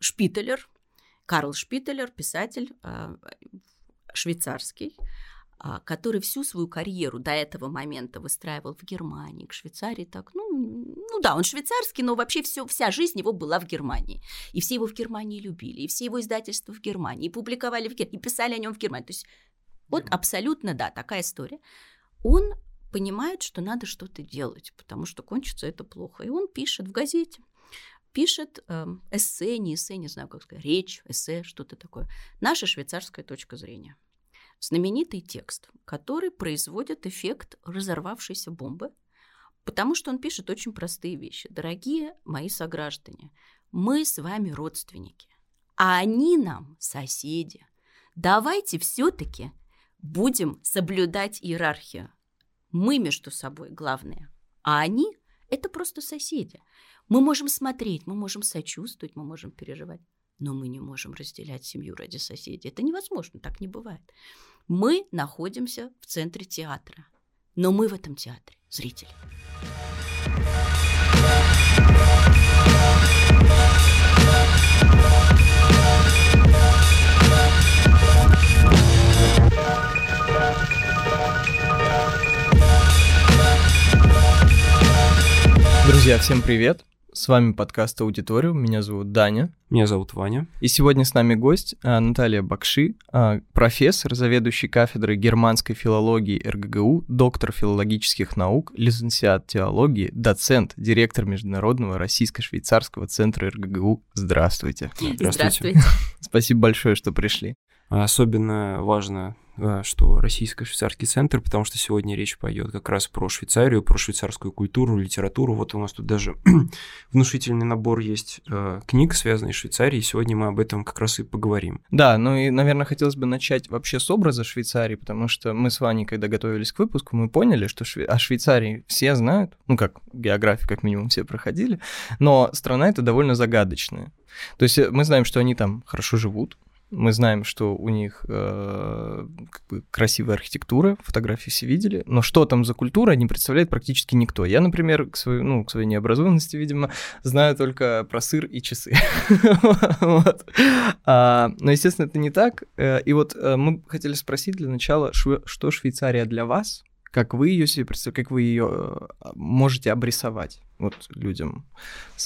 Шпителер, Карл Шпителер, писатель э, швейцарский, а, который всю свою карьеру до этого момента выстраивал в Германии, к Швейцарии так, ну, ну да, он швейцарский, но вообще все, вся жизнь его была в Германии. И все его в Германии любили, и все его издательства в Германии, и публиковали в Германии, и писали о нем в Германии. То есть вот абсолютно, да, такая история. Он понимает, что надо что-то делать, потому что кончится это плохо. И он пишет в газете, пишет э, эссе, не эссе, не знаю, как сказать, речь, эссе, что-то такое. Наша швейцарская точка зрения – знаменитый текст, который производит эффект разорвавшейся бомбы, потому что он пишет очень простые вещи. Дорогие мои сограждане, мы с вами родственники, а они нам соседи. Давайте все-таки будем соблюдать иерархию. Мы между собой главные, а они – это просто соседи. Мы можем смотреть, мы можем сочувствовать, мы можем переживать, но мы не можем разделять семью ради соседей. Это невозможно, так не бывает. Мы находимся в центре театра, но мы в этом театре зрители. Друзья, всем привет! С вами подкаст «Аудиториум». Меня зовут Даня. Меня зовут Ваня. И сегодня с нами гость а, Наталья Бакши, а, профессор, заведующий кафедрой германской филологии РГГУ, доктор филологических наук, лицензиат теологии, доцент, директор Международного российско-швейцарского центра РГГУ. Здравствуйте. Здравствуйте. Здравствуйте. Спасибо большое, что пришли. Особенно важно что российско-швейцарский центр, потому что сегодня речь пойдет как раз про Швейцарию, про швейцарскую культуру, литературу. Вот у нас тут даже внушительный набор есть э, книг, связанных с Швейцарией, и сегодня мы об этом как раз и поговорим. Да, ну и, наверное, хотелось бы начать вообще с образа Швейцарии, потому что мы с Ваней, когда готовились к выпуску, мы поняли, что шве... о Швейцарии все знают, ну как географию как минимум все проходили, но страна это довольно загадочная. То есть э, мы знаем, что они там хорошо живут, мы знаем, что у них э, как бы красивая архитектура, фотографии все видели, но что там за культура, не представляет практически никто. Я, например, к своей, ну, к своей необразованности, видимо, знаю только про сыр и часы. А, но, естественно, это не так. Э, и вот э, мы хотели спросить для начала, что Швейцария для вас? Как вы ее себе представляете, как вы ее э, можете обрисовать? вот людям.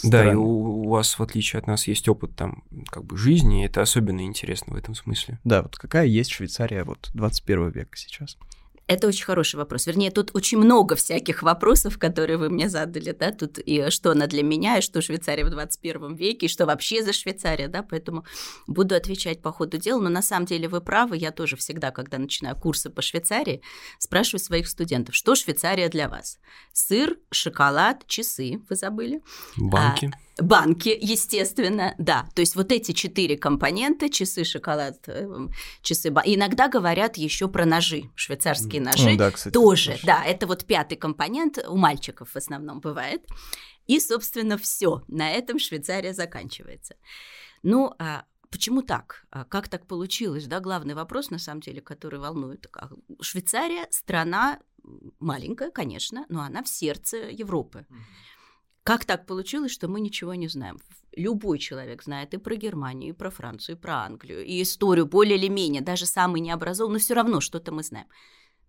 Да, и у, у вас, в отличие от нас, есть опыт там как бы жизни, и это особенно интересно в этом смысле. Да, вот какая есть Швейцария вот 21 века сейчас? Это очень хороший вопрос. Вернее, тут очень много всяких вопросов, которые вы мне задали, да, тут и что она для меня, и что Швейцария в 21 веке, и что вообще за Швейцария, да, поэтому буду отвечать по ходу дела, но на самом деле вы правы, я тоже всегда, когда начинаю курсы по Швейцарии, спрашиваю своих студентов, что Швейцария для вас? Сыр, шоколад, часы, вы забыли? Банки. А, Банки, естественно, да. То есть вот эти четыре компонента, часы, шоколад, эм, часы, иногда говорят еще про ножи, швейцарские ножи. Да, кстати, тоже, тоже, да, это вот пятый компонент, у мальчиков в основном бывает. И, собственно, все, на этом Швейцария заканчивается. Ну, а Почему так? А как так получилось? Да, главный вопрос, на самом деле, который волнует. Швейцария страна маленькая, конечно, но она в сердце Европы. Как так получилось, что мы ничего не знаем? Любой человек знает и про Германию, и про Францию, и про Англию, и историю более или менее, даже самый необразованный, но все равно что-то мы знаем.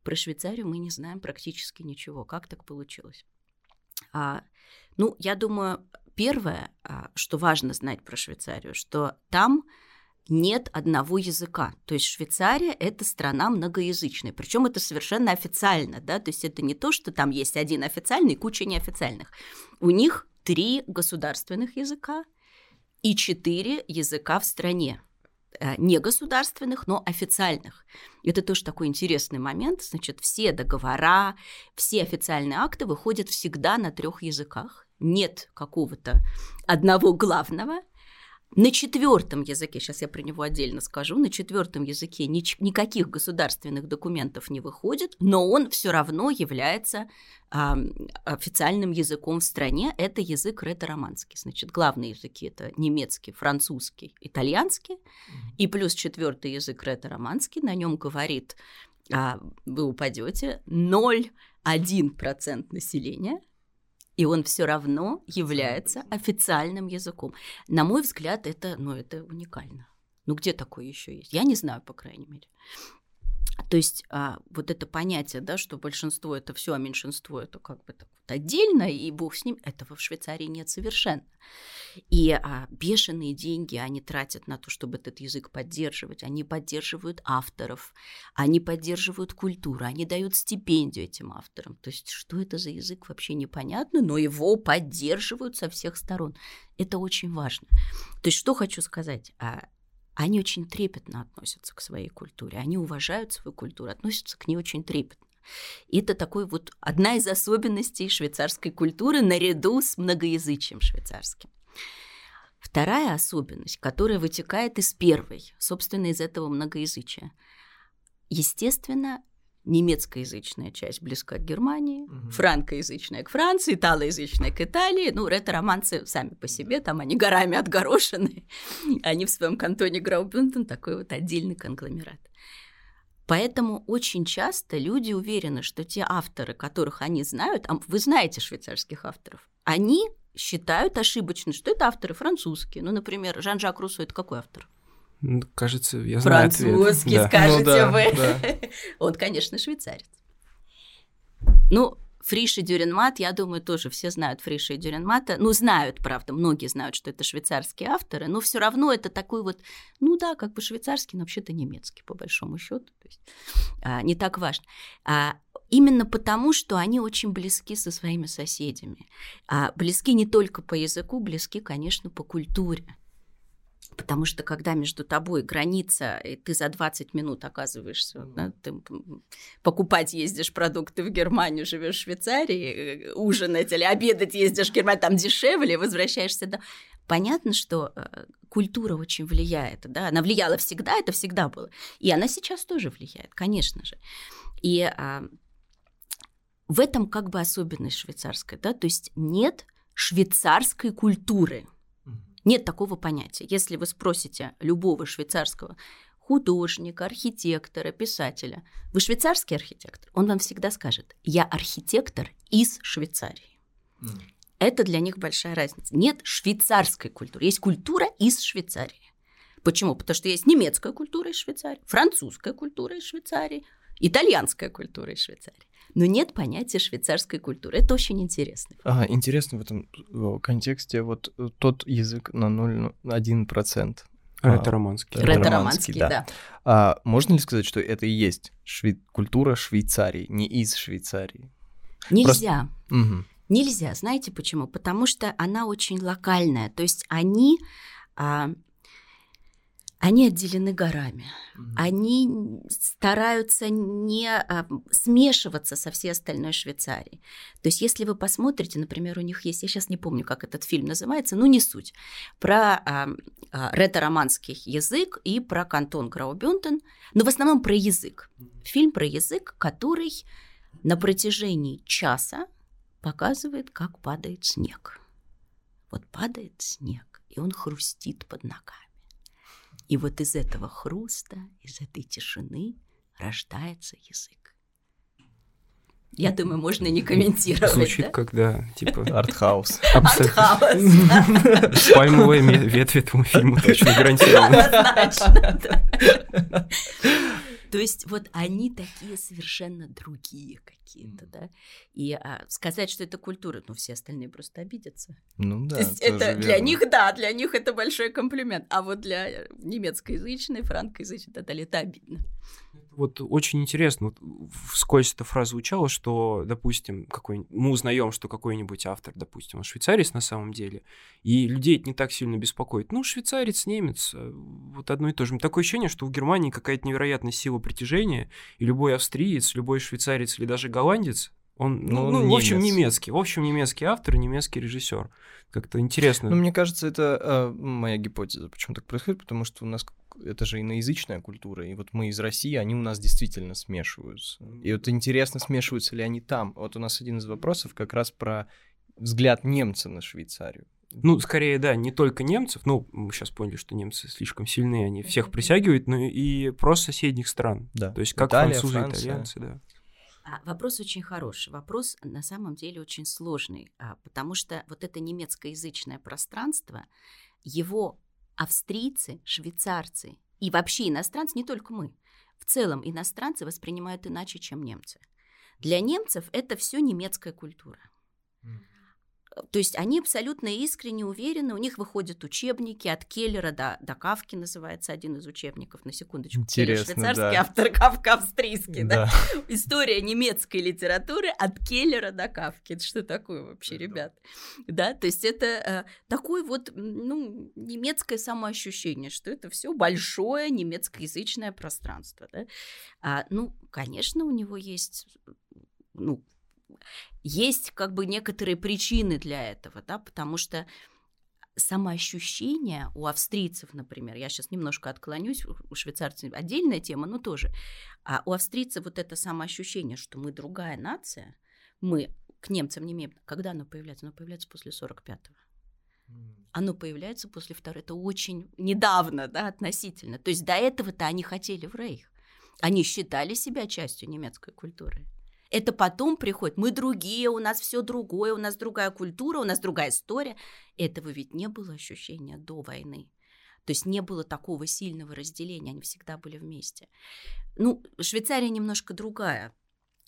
Про Швейцарию мы не знаем практически ничего. Как так получилось? А, ну, я думаю, первое, а, что важно знать про Швейцарию, что там нет одного языка. То есть Швейцария – это страна многоязычная. Причем это совершенно официально. Да? То есть это не то, что там есть один официальный и куча неофициальных. У них три государственных языка и четыре языка в стране э, не государственных, но официальных. Это тоже такой интересный момент. Значит, все договора, все официальные акты выходят всегда на трех языках. Нет какого-то одного главного – на четвертом языке, сейчас я про него отдельно скажу, на четвертом языке ни, никаких государственных документов не выходит, но он все равно является а, официальным языком в стране. Это язык ретро-романский. Значит, главные языки это немецкий, французский, итальянский, mm-hmm. и плюс четвертый язык ретро-романский. На нем говорит, а, вы упадете, 0,1% населения – и он все равно является официальным языком. На мой взгляд, это, ну, это уникально. Ну, где такое еще есть? Я не знаю, по крайней мере. То есть а, вот это понятие, да, что большинство это все, а меньшинство это как бы так вот отдельно, и бог с ним, этого в Швейцарии нет совершенно. И а, бешеные деньги они тратят на то, чтобы этот язык поддерживать. Они поддерживают авторов, они поддерживают культуру, они дают стипендию этим авторам. То есть что это за язык вообще непонятно, но его поддерживают со всех сторон. Это очень важно. То есть что хочу сказать? А, они очень трепетно относятся к своей культуре, они уважают свою культуру, относятся к ней очень трепетно. И это такой вот одна из особенностей швейцарской культуры наряду с многоязычием швейцарским. Вторая особенность, которая вытекает из первой, собственно, из этого многоязычия. Естественно, немецкоязычная часть близка к Германии, угу. франкоязычная к Франции, италоязычная к Италии. Ну, ретро-романцы сами по себе, там они горами отгорошены. Они в своем кантоне Граубюнден такой вот отдельный конгломерат. Поэтому очень часто люди уверены, что те авторы, которых они знают, а вы знаете швейцарских авторов, они считают ошибочно, что это авторы французские. Ну, например, Жан-Жак Руссо – это какой автор? Кажется, я знаю Французский, ответ. скажете ну, да, вы. Да. Он, конечно, швейцарец. Ну, Фриша Дюренмат, я думаю, тоже все знают Фриша и Дюренмата. Ну, знают, правда, многие знают, что это швейцарские авторы, но все равно это такой вот, ну да, как бы швейцарский, но вообще-то немецкий, по большому счету. То есть, а, не так важно. А, именно потому, что они очень близки со своими соседями. А близки не только по языку, близки, конечно, по культуре. Потому что когда между тобой граница, и ты за 20 минут оказываешься, mm. да, ты покупать ездишь продукты в Германию, живешь в Швейцарии, э, ужинать или обедать ездишь в Германию, там дешевле, возвращаешься до... Понятно, что э, культура очень влияет, да, она влияла всегда, это всегда было, и она сейчас тоже влияет, конечно же. И а, в этом как бы особенность швейцарская, да, то есть нет швейцарской культуры – нет такого понятия. Если вы спросите любого швейцарского художника, архитектора, писателя, вы швейцарский архитектор, он вам всегда скажет, я архитектор из Швейцарии. Mm. Это для них большая разница. Нет швейцарской культуры, есть культура из Швейцарии. Почему? Потому что есть немецкая культура из Швейцарии, французская культура из Швейцарии, итальянская культура из Швейцарии но нет понятия швейцарской культуры. Это очень интересно. Ага, интересно в этом контексте вот э, тот язык на 0,1%. Ретро-романский. Ретро-романский, да. да. А можно ли сказать, что это и есть шве... культура Швейцарии, не из Швейцарии? Нельзя. Просто... Угу. Нельзя. Знаете почему? Потому что она очень локальная. То есть они а, они отделены горами. Mm-hmm. Они стараются не а, смешиваться со всей остальной Швейцарией. То есть, если вы посмотрите, например, у них есть, я сейчас не помню, как этот фильм называется, ну не суть, про а, а, ретро-романский язык и про кантон Граубюнтен, но в основном про язык. Фильм про язык, который на протяжении часа показывает, как падает снег. Вот падает снег, и он хрустит под ногами. И вот из этого хруста, из этой тишины рождается язык. Я думаю, можно не комментировать. Звучит да? как, да, типа... Артхаус. Артхаус. Пальмовая ветвь этому фильму точно. Однозначно, да. То есть вот они такие совершенно другие какие-то, да. И а, сказать, что это культура, ну все остальные просто обидятся. Ну да. То есть это верно. для них, да, для них это большой комплимент, а вот для немецкоязычной, франкоязычной это, это обидно вот очень интересно, вот вскользь эта фраза звучала, что, допустим, какой мы узнаем, что какой-нибудь автор, допустим, он швейцарец на самом деле, и людей это не так сильно беспокоит. Ну, швейцарец, немец, э, вот одно и то же. Такое ощущение, что в Германии какая-то невероятная сила притяжения, и любой австриец, любой швейцарец или даже голландец, он, ну, ну, ну в общем, немецкий. В общем, немецкий автор, немецкий режиссер. Как-то интересно. Ну, мне кажется, это э, моя гипотеза, почему так происходит, потому что у нас это же иноязычная культура, и вот мы из России, они у нас действительно смешиваются. И вот интересно, смешиваются ли они там. Вот у нас один из вопросов как раз про взгляд немца на Швейцарию. Ну, скорее, да, не только немцев, ну, мы сейчас поняли, что немцы слишком сильны, они всех притягивают, но и просто соседних стран. Да. То есть как Италия, французы, Франция. итальянцы, да. А, вопрос очень хороший. Вопрос на самом деле очень сложный, а, потому что вот это немецкоязычное пространство, его австрийцы, швейцарцы и вообще иностранцы, не только мы, в целом иностранцы воспринимают иначе, чем немцы. Для немцев это все немецкая культура. То есть они абсолютно искренне уверены, у них выходят учебники от Келлера до, до Кавки, называется один из учебников, на секундочку. Интересно, Келлер швейцарский, да. автор Кавка австрийский, да. Да. История немецкой литературы от Келлера до Кавки. Это что такое вообще, ребят? Да, то есть это э, такое вот, ну, немецкое самоощущение, что это все большое немецкоязычное пространство, да. А, ну, конечно, у него есть ну, есть как бы некоторые причины для этого, да, потому что самоощущение у австрийцев, например, я сейчас немножко отклонюсь, у швейцарцев отдельная тема, но тоже, а у австрийцев вот это самоощущение, что мы другая нация, мы к немцам не имеем, когда оно появляется? Оно появляется после 45-го. Оно появляется после второй. Это очень недавно, да, относительно. То есть до этого-то они хотели в Рейх. Они считали себя частью немецкой культуры. Это потом приходит. Мы другие, у нас все другое, у нас другая культура, у нас другая история. Этого ведь не было ощущения до войны. То есть не было такого сильного разделения, они всегда были вместе. Ну, Швейцария немножко другая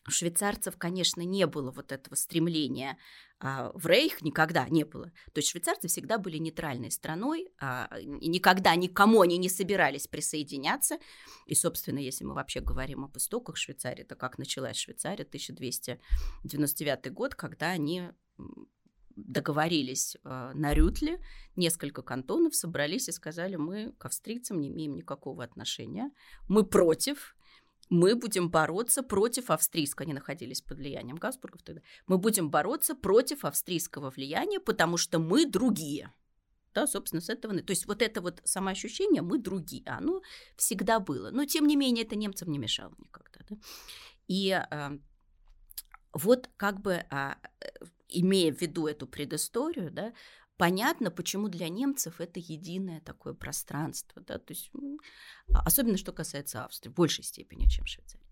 у швейцарцев, конечно, не было вот этого стремления а, в Рейх, никогда не было. То есть швейцарцы всегда были нейтральной страной, а, никогда никому они не собирались присоединяться. И, собственно, если мы вообще говорим об истоках Швейцарии, то как началась Швейцария, 1299 год, когда они договорились э, на Рютле, несколько кантонов собрались и сказали, мы к австрийцам не имеем никакого отношения, мы против, мы будем бороться против австрийского, они находились под влиянием Габсбургов тогда, мы будем бороться против австрийского влияния, потому что мы другие. Да, собственно, с этого... То есть вот это вот самоощущение «мы другие», оно всегда было. Но, тем не менее, это немцам не мешало никогда. Да? И э, вот как бы, э, имея в виду эту предысторию, да, понятно, почему для немцев это единое такое пространство, да, то есть, а, особенно что касается Австрии, в большей степени, чем Швейцарии.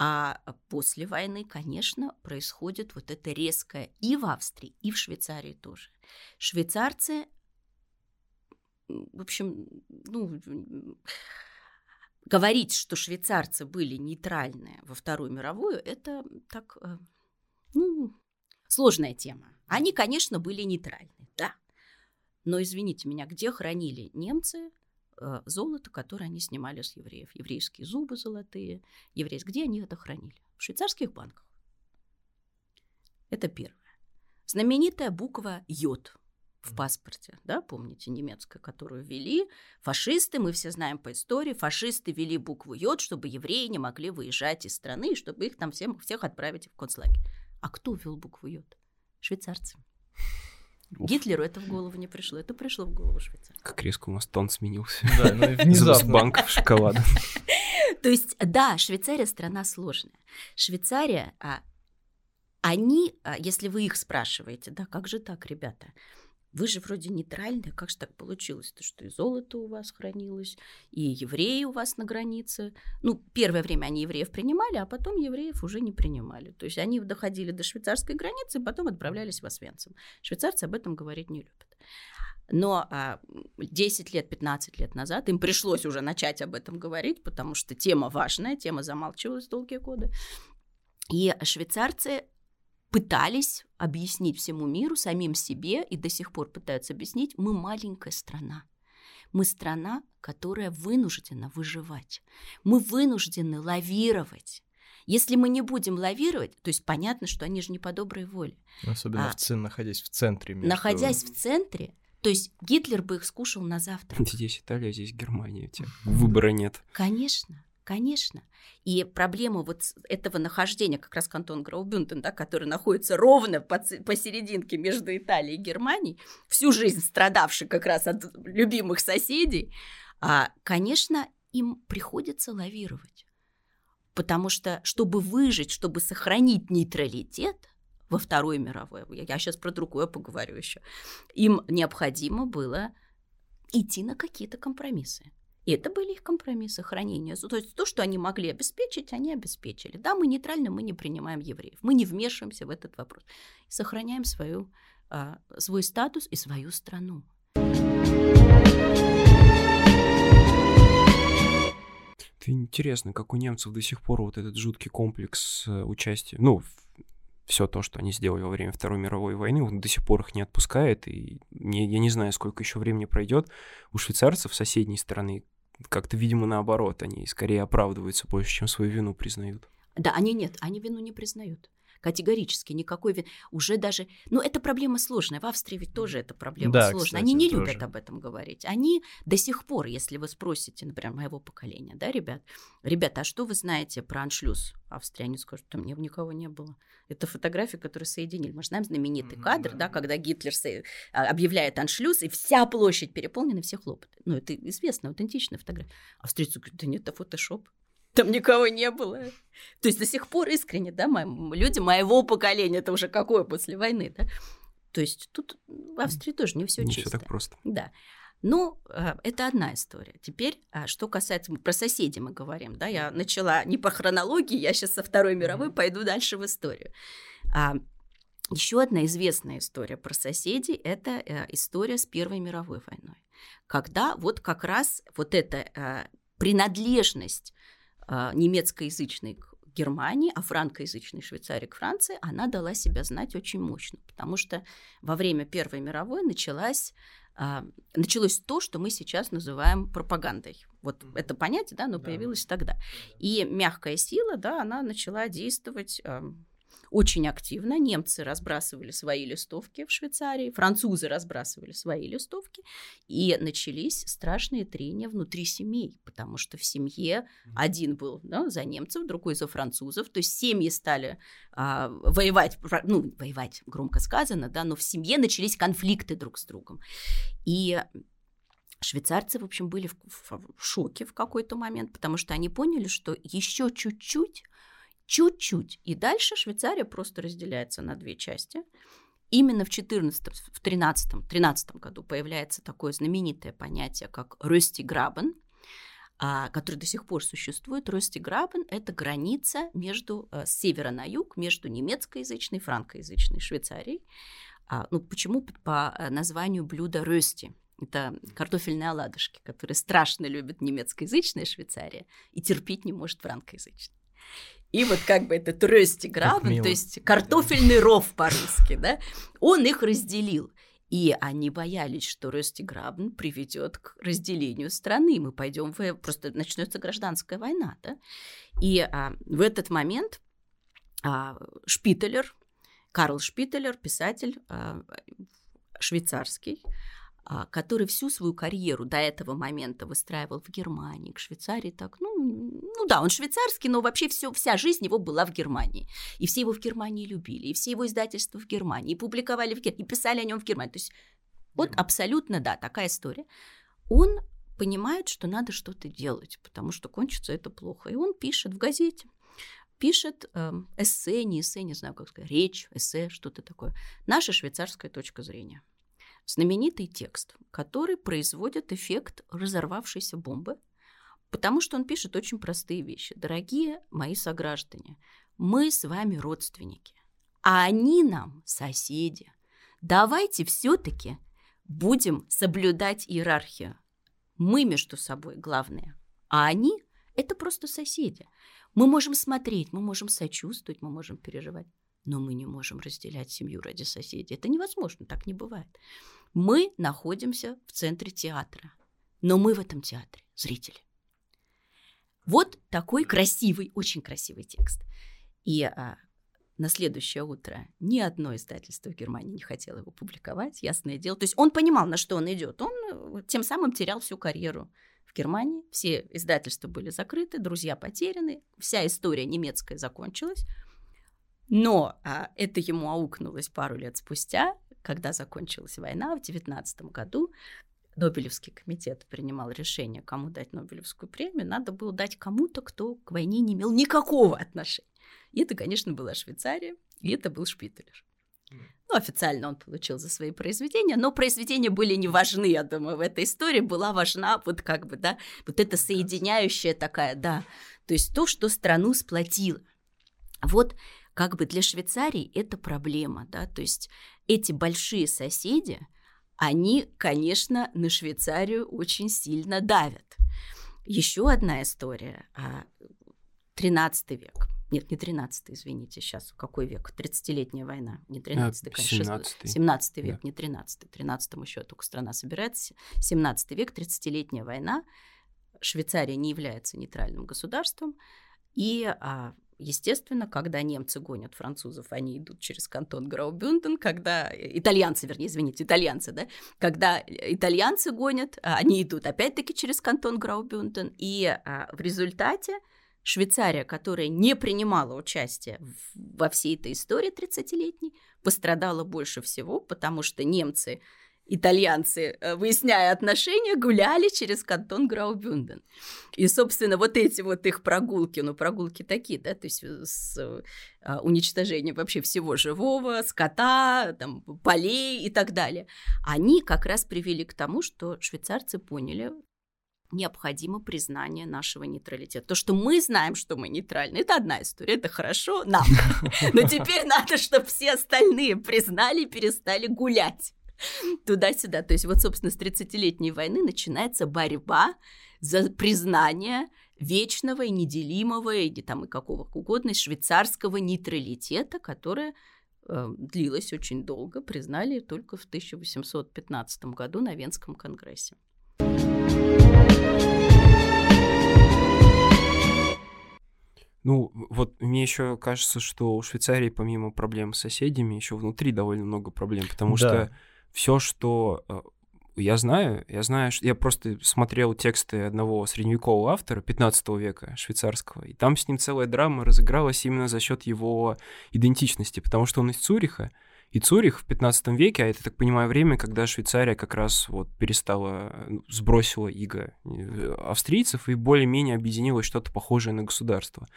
А после войны, конечно, происходит вот это резкое и в Австрии, и в Швейцарии тоже. Швейцарцы, в общем, ну, говорить, что швейцарцы были нейтральные во Вторую мировую, это так, э, ну, сложная тема. Они, конечно, были нейтральны. Да. Но, извините меня, где хранили немцы э, золото, которое они снимали с евреев? Еврейские зубы золотые, еврейские. Где они это хранили? В швейцарских банках. Это первое. Знаменитая буква «Йод» в паспорте, да, помните, немецкая, которую ввели. Фашисты, мы все знаем по истории, фашисты ввели букву «Йод», чтобы евреи не могли выезжать из страны, чтобы их там всем, всех отправить в концлагерь. А кто ввел букву «Йод»? Швейцарцы. Уф. Гитлеру это в голову не пришло, это пришло в голову швейцарцам. Как резко у нас тон сменился. Да, ну внезапно. банков шоколада. То есть, да, Швейцария страна сложная. Швейцария, а, они, а, если вы их спрашиваете, да, как же так, ребята, вы же вроде нейтральные, как же так получилось? То, что и золото у вас хранилось, и евреи у вас на границе. Ну, первое время они евреев принимали, а потом евреев уже не принимали. То есть они доходили до швейцарской границы, потом отправлялись в Освенцим. Швейцарцы об этом говорить не любят. Но а, 10 лет, 15 лет назад им пришлось уже начать об этом говорить, потому что тема важная, тема замалчивалась долгие годы. И швейцарцы пытались объяснить всему миру, самим себе и до сих пор пытаются объяснить, мы маленькая страна. Мы страна, которая вынуждена выживать. Мы вынуждены лавировать. Если мы не будем лавировать, то есть понятно, что они же не по доброй воле. Особенно а, в цен, находясь в центре. Между... Находясь в центре, то есть Гитлер бы их скушал на завтра. Здесь Италия, здесь Германия, у тебя выбора нет. Конечно. Конечно. И проблема вот этого нахождения, как раз кантон Граубюнтен, да, который находится ровно посерединке между Италией и Германией, всю жизнь страдавший как раз от любимых соседей, а, конечно, им приходится лавировать. Потому что, чтобы выжить, чтобы сохранить нейтралитет во Второй мировой, я сейчас про другое поговорю еще, им необходимо было идти на какие-то компромиссы. И это были их компромиссы, хранения. То есть то, что они могли обеспечить, они обеспечили. Да, мы нейтрально, мы не принимаем евреев. Мы не вмешиваемся в этот вопрос. Сохраняем свою, а, свой статус и свою страну. Это интересно, как у немцев до сих пор вот этот жуткий комплекс э, участия, ну, все то, что они сделали во время Второй мировой войны, он до сих пор их не отпускает, и не, я не знаю, сколько еще времени пройдет. У швейцарцев соседней страны как-то, видимо, наоборот, они скорее оправдываются больше, чем свою вину признают. Да, они нет, они вину не признают категорически никакой вины. Уже даже, ну, это проблема сложная. В Австрии ведь тоже эта проблема да, сложная. Кстати, Они не тоже. любят об этом говорить. Они до сих пор, если вы спросите, например, моего поколения, да, ребят, ребята, а что вы знаете про аншлюз Австрии? Они скажут, там никого не было. Это фотография, которую соединили. Мы знаем знаменитый кадр, да, когда Гитлер а, объявляет аншлюз, и вся площадь переполнена, все хлопают. Ну, это известная, аутентичная фотография. Австрийцы говорят, да нет, это фотошоп там никого не было. То есть до сих пор искренне, да, мои, люди моего поколения, это уже какое после войны, да. То есть тут в Австрии тоже не все чисто. Не все так просто. Да. Ну, э, это одна история. Теперь, а, что касается, про соседей мы говорим, да, я начала не по хронологии, я сейчас со Второй мировой пойду дальше в историю. А, еще одна известная история про соседей – это э, история с Первой мировой войной, когда вот как раз вот эта э, принадлежность немецкоязычной к Германии, а франкоязычной Швейцарии к Франции, она дала себя знать очень мощно, потому что во время Первой мировой началась а, началось то, что мы сейчас называем пропагандой. Вот это понятие, да, оно появилось тогда. И мягкая сила, да, она начала действовать очень активно. Немцы разбрасывали свои листовки в Швейцарии, французы разбрасывали свои листовки, и начались страшные трения внутри семей, потому что в семье один был да, за немцев, другой за французов, то есть семьи стали а, воевать, ну, воевать громко сказано, да, но в семье начались конфликты друг с другом. И Швейцарцы, в общем, были в, в, в шоке в какой-то момент, потому что они поняли, что еще чуть-чуть чуть-чуть. И дальше Швейцария просто разделяется на две части. Именно в 14 в 13 13 году появляется такое знаменитое понятие, как Ростиграбен, а, который до сих пор существует. Ростиграбен – это граница между, э, с севера на юг, между немецкоязычной и франкоязычной Швейцарией. А, ну, почему по э, названию блюда Рости? Это картофельные оладушки, которые страшно любят немецкоязычная Швейцария и терпеть не может франкоязычная. И вот как бы этот рöstiggraben, то есть картофельный ров по-русски, да, он их разделил. И они боялись, что Ростиграбн приведет к разделению страны. Мы пойдем в... Просто начнется гражданская война. Да? И а, в этот момент а, Шпителер, Карл Шпителер, писатель а, швейцарский, который всю свою карьеру до этого момента выстраивал в Германии, к Швейцарии, так, ну, ну да, он швейцарский, но вообще все, вся жизнь его была в Германии. И все его в Германии любили, и все его издательства в Германии, и публиковали в Германии, и писали о нем в Германии. То есть вот абсолютно, да, такая история. Он понимает, что надо что-то делать, потому что кончится это плохо. И он пишет в газете, пишет э, эссе, не эссе, не знаю, как сказать, речь, эссе, что-то такое. Наша швейцарская точка зрения знаменитый текст, который производит эффект разорвавшейся бомбы, потому что он пишет очень простые вещи. Дорогие мои сограждане, мы с вами родственники, а они нам соседи. Давайте все-таки будем соблюдать иерархию. Мы между собой главные, а они – это просто соседи. Мы можем смотреть, мы можем сочувствовать, мы можем переживать, но мы не можем разделять семью ради соседей. Это невозможно, так не бывает. Мы находимся в центре театра, но мы в этом театре зрители. Вот такой красивый, очень красивый текст. И а, на следующее утро ни одно издательство в Германии не хотело его публиковать, ясное дело. То есть он понимал, на что он идет. Он э, тем самым терял всю карьеру в Германии. Все издательства были закрыты, друзья потеряны, вся история немецкая закончилась. Но а, это ему аукнулось пару лет спустя, когда закончилась война в 19 году, Нобелевский комитет принимал решение, кому дать Нобелевскую премию, надо было дать кому-то, кто к войне не имел никакого отношения. И это, конечно, была Швейцария, и это был Шпителер. Ну, официально он получил за свои произведения, но произведения были не важны, я думаю, в этой истории была важна вот как бы, да, вот эта соединяющая такая, да, то есть то, что страну сплотило. Вот как бы для Швейцарии это проблема, да, то есть эти большие соседи, они, конечно, на Швейцарию очень сильно давят. Еще одна история. 13 а, век. Нет, не 13 извините, сейчас какой век? 30-летняя война. Не 13 конечно. 17 17 век, да. не 13 13 еще только страна собирается. 17 век, 30-летняя война. Швейцария не является нейтральным государством. И а, Естественно, когда немцы гонят французов, они идут через кантон Граубюнден, когда итальянцы, вернее, извините, итальянцы, да, когда итальянцы гонят, а, они идут опять-таки через кантон Граубюнден, и а, в результате Швейцария, которая не принимала участие во всей этой истории 30-летней, пострадала больше всего, потому что немцы итальянцы, э, выясняя отношения, гуляли через кантон Граубюнден. И, собственно, вот эти вот их прогулки, ну, прогулки такие, да, то есть э, с а, уничтожением вообще всего живого, скота, там, полей и так далее, они как раз привели к тому, что швейцарцы поняли, необходимо признание нашего нейтралитета. То, что мы знаем, что мы нейтральны, это одна история, это хорошо нам. Но теперь надо, чтобы все остальные признали и перестали гулять. туда-сюда. То есть вот, собственно, с 30-летней войны начинается борьба за признание вечного и неделимого, и там и какого угодно, швейцарского нейтралитета, которое э, длилось очень долго, признали только в 1815 году на Венском конгрессе. Ну, вот мне еще кажется, что у Швейцарии помимо проблем с соседями еще внутри довольно много проблем, потому да. что все, что э, я знаю, я знаю, что я просто смотрел тексты одного средневекового автора 15 века швейцарского, и там с ним целая драма разыгралась именно за счет его идентичности, потому что он из Цюриха, и Цюрих в 15 веке, а это, так понимаю, время, когда Швейцария как раз вот перестала, ну, сбросила иго э, австрийцев и более-менее объединилось что-то похожее на государство.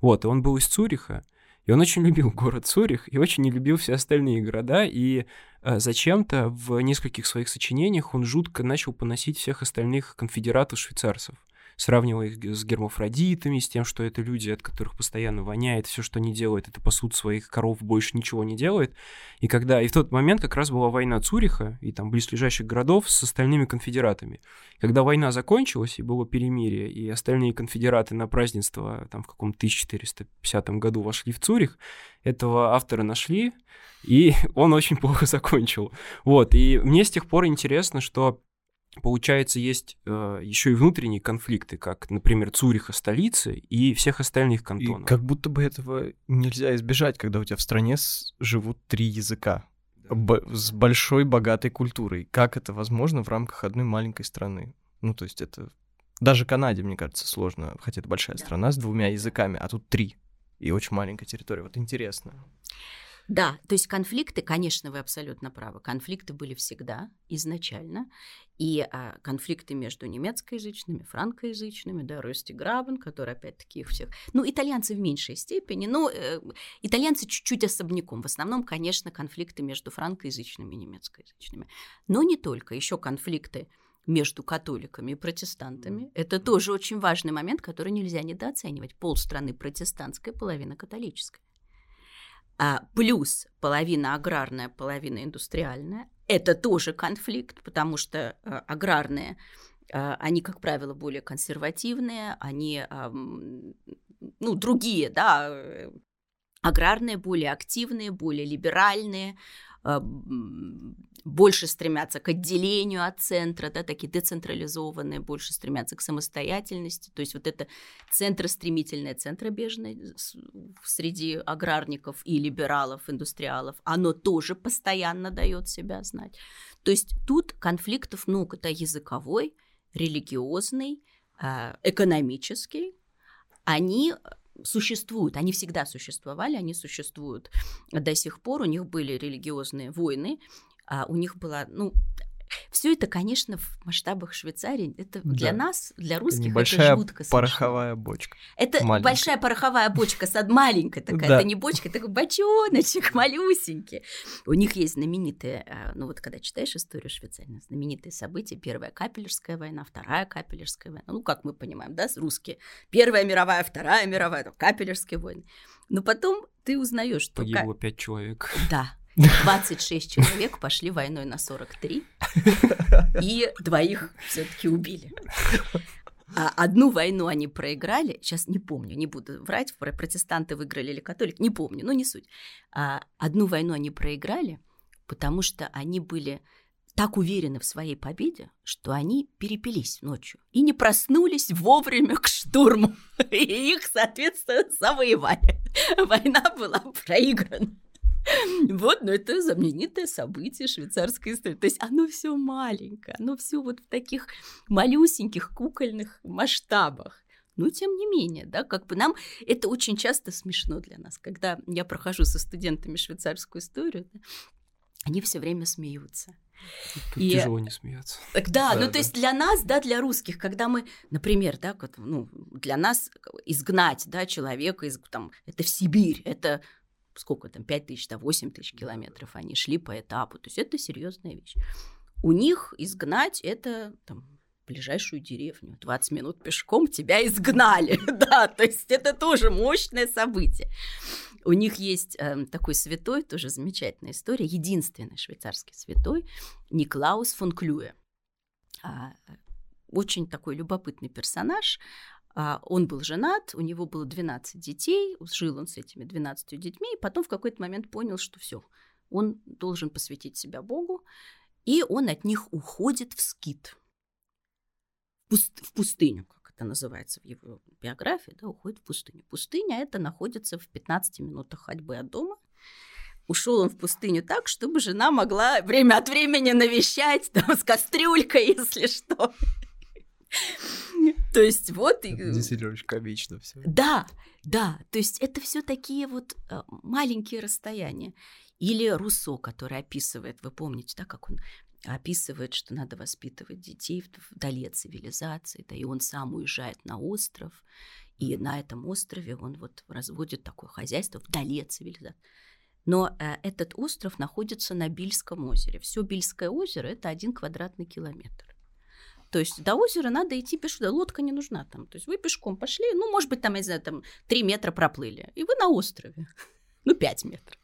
Вот, и он был из Цюриха, и он очень любил город Цюрих и очень не любил все остальные города, и э, зачем-то в нескольких своих сочинениях он жутко начал поносить всех остальных конфедератов швейцарцев сравнивая их с гермафродитами, с тем, что это люди, от которых постоянно воняет, все, что они делают, это пасут своих коров, больше ничего не делает. И когда, и в тот момент как раз была война Цуриха и там близлежащих городов с остальными конфедератами. Когда война закончилась и было перемирие, и остальные конфедераты на празднество там в каком 1450 году вошли в Цурих, этого автора нашли, и он очень плохо закончил. Вот, и мне с тех пор интересно, что Получается, есть э, еще и внутренние конфликты, как, например, Цуриха столицы и всех остальных кантонов. И как будто бы этого нельзя избежать, когда у тебя в стране живут три языка б- с большой богатой культурой. Как это возможно в рамках одной маленькой страны? Ну, то есть это даже Канаде, мне кажется, сложно, хотя это большая страна с двумя языками, а тут три и очень маленькая территория. Вот интересно. Да, то есть конфликты, конечно, вы абсолютно правы, конфликты были всегда изначально, и а, конфликты между немецкоязычными, франкоязычными, да, Рости Грабен, который опять-таки их всех, ну, итальянцы в меньшей степени, но э, итальянцы чуть-чуть особняком, в основном, конечно, конфликты между франкоязычными и немецкоязычными, но не только, еще конфликты между католиками и протестантами. Это тоже очень важный момент, который нельзя недооценивать. Пол страны протестантская, половина католическая плюс половина аграрная, половина индустриальная. Это тоже конфликт, потому что а, аграрные, а, они, как правило, более консервативные, они, а, ну, другие, да, э, аграрные более активные, более либеральные, а, больше стремятся к отделению от центра, да, такие децентрализованные, больше стремятся к самостоятельности. То есть вот это центростремительное, центробежное среди аграрников и либералов, индустриалов, оно тоже постоянно дает себя знать. То есть тут конфликтов много, да, языковой, религиозный, а, экономический, они существуют, они всегда существовали, они существуют до сих пор, у них были религиозные войны, а у них была, ну, Все это, конечно, в масштабах Швейцарии, это да. для нас, для русских, большая это жутко пороховая смешно. бочка. Это маленькая. большая пороховая бочка, маленькая такая, да. это не бочка, это бочоночек малюсенький. У них есть знаменитые, э, ну вот когда читаешь историю Швейцарии, знаменитые события, Первая Капеллерская война, Вторая Капеллерская война, ну как мы понимаем, да, русские, Первая мировая, Вторая мировая, Капеллерские войны. Но потом ты узнаешь, что... Погибло пять человек. Да, 26 человек пошли войной на 43, и двоих все-таки убили. А одну войну они проиграли, сейчас не помню, не буду врать, протестанты выиграли или католики, не помню, но не суть. А одну войну они проиграли, потому что они были так уверены в своей победе, что они перепились ночью и не проснулись вовремя к штурму. И их, соответственно, завоевали. Война была проиграна. Вот, но это знаменитое событие швейцарской истории. То есть оно все маленькое, оно все вот в таких малюсеньких кукольных масштабах. Но тем не менее, да, как бы нам это очень часто смешно для нас, когда я прохожу со студентами швейцарскую историю, да, они все время смеются. Тут и... тяжело не смеяться. Так, да, да, ну да. то есть для нас, да, для русских, когда мы, например, да, ну, для нас изгнать, да, человека из, там, это в Сибирь, это сколько там, 5 тысяч, да, 8 тысяч километров они шли по этапу. То есть это серьезная вещь. У них изгнать это там, ближайшую деревню. 20 минут пешком тебя изгнали. да, то есть это тоже мощное событие. У них есть э, такой святой, тоже замечательная история, единственный швейцарский святой, Никлаус фон Клюе. А, очень такой любопытный персонаж. А, он был женат, у него было 12 детей, жил он с этими 12 детьми, и потом в какой-то момент понял, что все, он должен посвятить себя Богу, и он от них уходит в скит, в пустыню, как это называется в его биографии, да, уходит в пустыню. Пустыня это находится в 15 минутах ходьбы от дома. Ушел он в пустыню так, чтобы жена могла время от времени навещать там, с кастрюлькой, если что. То есть вот... Действительно очень комично все. Да, да. То есть это все такие вот э, маленькие расстояния. Или Руссо, который описывает, вы помните, да, как он описывает, что надо воспитывать детей вдали от цивилизации, да, и он сам уезжает на остров, и на этом острове он вот разводит такое хозяйство вдали от цивилизации. Но э, этот остров находится на Бильском озере. Все Бильское озеро – это один квадратный километр. То есть до озера надо идти пешком, лодка не нужна там. То есть вы пешком пошли, ну, может быть, там, я не знаю, там 3 метра проплыли, и вы на острове. Ну, 5 метров.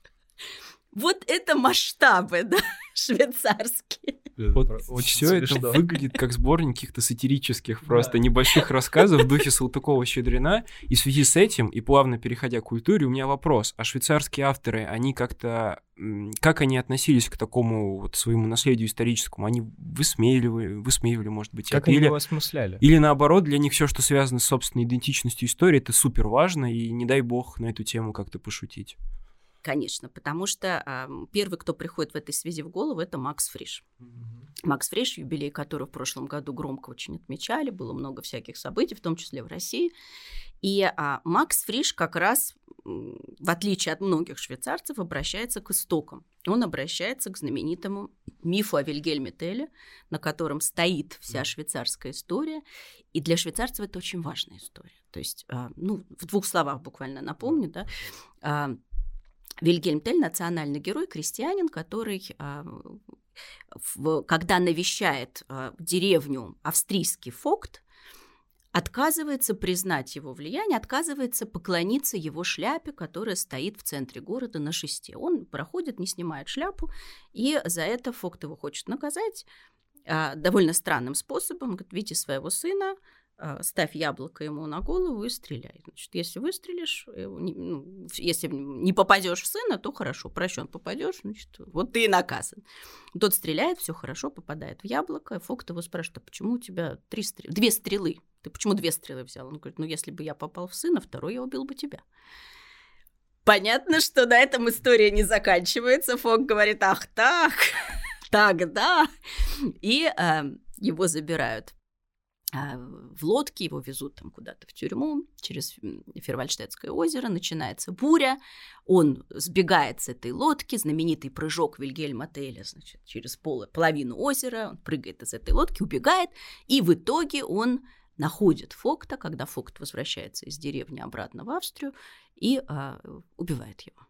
Вот это масштабы, да, швейцарские. Вот все это выглядит как сборник каких-то сатирических просто да. небольших рассказов в духе Салтыкова-Щедрина. И в связи с этим, и плавно переходя к культуре, у меня вопрос. А швейцарские авторы, они как-то... Как они относились к такому вот своему наследию историческому? Они высмеивали, высмеивали, может быть, как это? они или, его осмысляли? Или наоборот, для них все, что связано с собственной идентичностью истории, это супер важно, и не дай бог на эту тему как-то пошутить. Конечно, потому что э, первый, кто приходит в этой связи в голову, это Макс Фриш. Макс Фриш, юбилей которого в прошлом году громко очень отмечали, было много всяких событий, в том числе в России. И а, Макс Фриш как раз, в отличие от многих швейцарцев, обращается к истокам. Он обращается к знаменитому мифу о Вильгельме Телле, на котором стоит вся швейцарская история. И для швейцарцев это очень важная история. То есть, а, ну, в двух словах буквально напомню, да, а, Вильгельм Тель – национальный герой, крестьянин, который, а, когда навещает а, деревню австрийский фокт, отказывается признать его влияние, отказывается поклониться его шляпе, которая стоит в центре города на шесте. Он проходит, не снимает шляпу, и за это Фокт его хочет наказать а, довольно странным способом. Говорит, видите своего сына, ставь яблоко ему на голову и стреляй. Значит, если выстрелишь, ну, если не попадешь в сына, то хорошо, прощен попадешь, значит, вот ты и наказан. Тот стреляет, все хорошо, попадает в яблоко. Фокт его спрашивает, а почему у тебя три стрелы, две стрелы? Ты почему две стрелы взял? Он говорит, ну если бы я попал в сына, второй я убил бы тебя. Понятно, что на этом история не заканчивается. Фок говорит, ах так, тогда. И э, его забирают а, в лодке, его везут там куда-то в тюрьму, через Фервальштетское озеро, начинается буря, он сбегает с этой лодки, знаменитый прыжок Вильгельма Теля, значит, через пол, половину озера, он прыгает из этой лодки, убегает, и в итоге он находит Фокта, когда Фокт возвращается из деревни обратно в Австрию, и а, убивает его.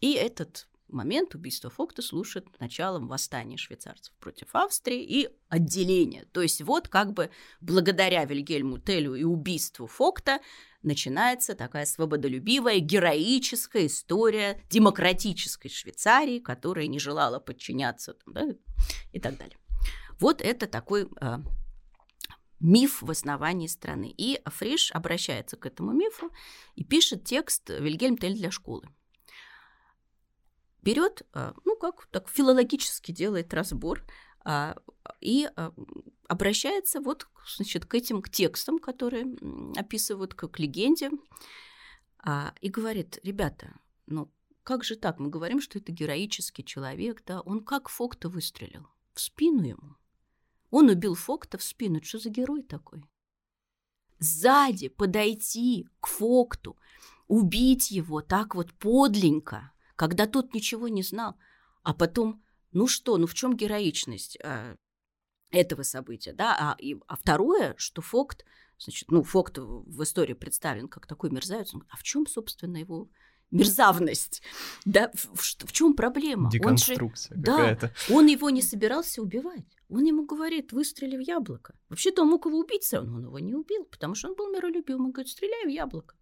И этот момент убийства Фокта служит началом восстания швейцарцев против Австрии и отделения. То есть вот как бы благодаря Вильгельму Телю и убийству Фокта начинается такая свободолюбивая, героическая история демократической Швейцарии, которая не желала подчиняться да, и так далее. Вот это такой э, миф в основании страны. И Фриш обращается к этому мифу и пишет текст «Вильгельм Тель для школы» берет, а, ну, как так филологически делает разбор а, и а, обращается вот, значит, к этим к текстам, которые описывают как легенде, и говорит, ребята, ну, как же так? Мы говорим, что это героический человек, да? Он как Фокта выстрелил? В спину ему. Он убил Фокта в спину. Что за герой такой? Сзади подойти к Фокту, убить его так вот подленько – когда тот ничего не знал. А потом, ну что, ну в чем героичность а, этого события, да? А, и, а второе, что Фокт, значит, ну, Фокт в истории представлен как такой мерзавец, он, а в чем, собственно, его мерзавность, да, в, в, в чем проблема? Деконструкция он же, какая-то. Да, он его не собирался убивать. Он ему говорит, выстрели в яблоко. Вообще-то он мог его убить, но он его не убил, потому что он был миролюбивым. Он говорит, стреляй в яблоко.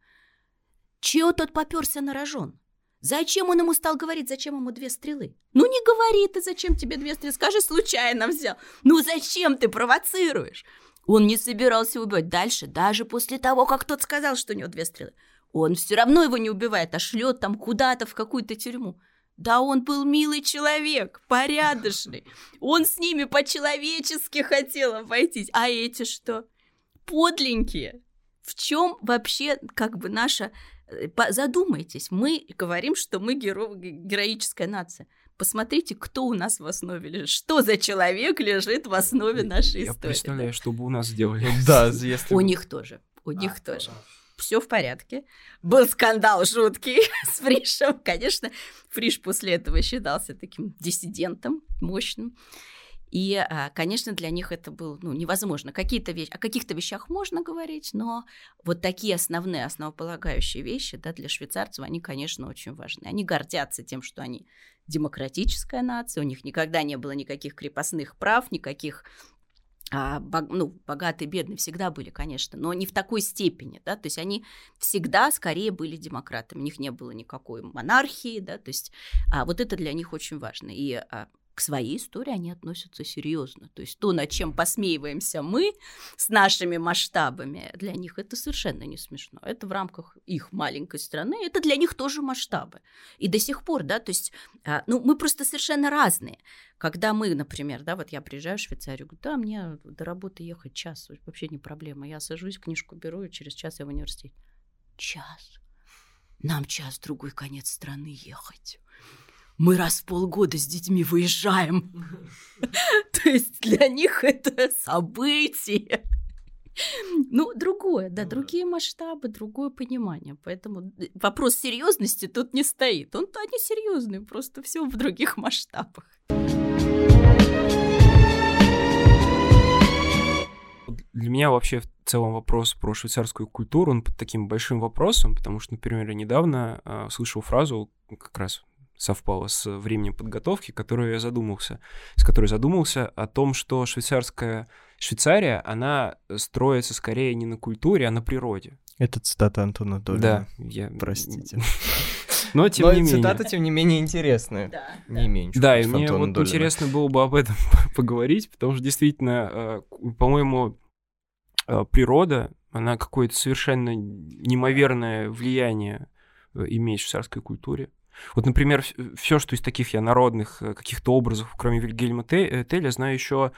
Чего тот поперся на рожон? Зачем он ему стал говорить, зачем ему две стрелы? Ну не говори ты, зачем тебе две стрелы, скажи, случайно взял. Ну зачем ты провоцируешь? Он не собирался убивать дальше, даже после того, как тот сказал, что у него две стрелы. Он все равно его не убивает, а шлет там куда-то в какую-то тюрьму. Да он был милый человек, порядочный. Он с ними по-человечески хотел обойтись. А эти что? Подленькие. В чем вообще как бы наша задумайтесь, мы говорим, что мы геро... героическая нация. Посмотрите, кто у нас в основе лежит. Что за человек лежит в основе нашей Я истории. Я представляю, что бы у нас сделали. Да, если... У них тоже. У них а, тоже. Все в порядке. Был скандал жуткий с Фришем. Конечно, Фриш после этого считался таким диссидентом мощным. И, а, конечно, для них это было ну, невозможно. Какие-то вещи, о каких-то вещах можно говорить, но вот такие основные, основополагающие вещи да, для швейцарцев, они, конечно, очень важны. Они гордятся тем, что они демократическая нация, у них никогда не было никаких крепостных прав, никаких а, бог, ну, богатые, бедные всегда были, конечно, но не в такой степени, да, то есть они всегда скорее были демократами, у них не было никакой монархии, да, то есть а, вот это для них очень важно. И а, к своей истории они относятся серьезно. То есть то, над чем посмеиваемся мы с нашими масштабами, для них это совершенно не смешно. Это в рамках их маленькой страны, это для них тоже масштабы. И до сих пор, да, то есть, а, ну, мы просто совершенно разные. Когда мы, например, да, вот я приезжаю в Швейцарию, говорю, да, мне до работы ехать час, вообще не проблема. Я сажусь, книжку беру, и через час я в университет. Час? Нам час другой конец страны ехать мы раз в полгода с детьми выезжаем. То есть для них это событие. Ну, другое, да, ну другие масштабы, другое понимание. Поэтому э, вопрос серьезности тут не стоит. Он-то они серьезные, просто все в других масштабах. Для меня вообще в целом вопрос про швейцарскую культуру, он под таким большим вопросом, потому что, например, я недавно э, слышал фразу, как раз совпало с временем подготовки, которую я задумался, с которой задумался о том, что швейцарская Швейцария, она строится скорее не на культуре, а на природе. Это цитата Антона Долина. Да, я... Простите. Но тем Но не менее. цитата, тем не менее, интересная. Да. Не меньше. Да, и мне вот интересно было бы об этом поговорить, потому что действительно, э, по-моему, э, природа, она какое-то совершенно неимоверное влияние э, имеет в швейцарской культуре. Вот, например, все, что из таких я народных э, каких-то образов, кроме Вильгельма э, Теля, знаю еще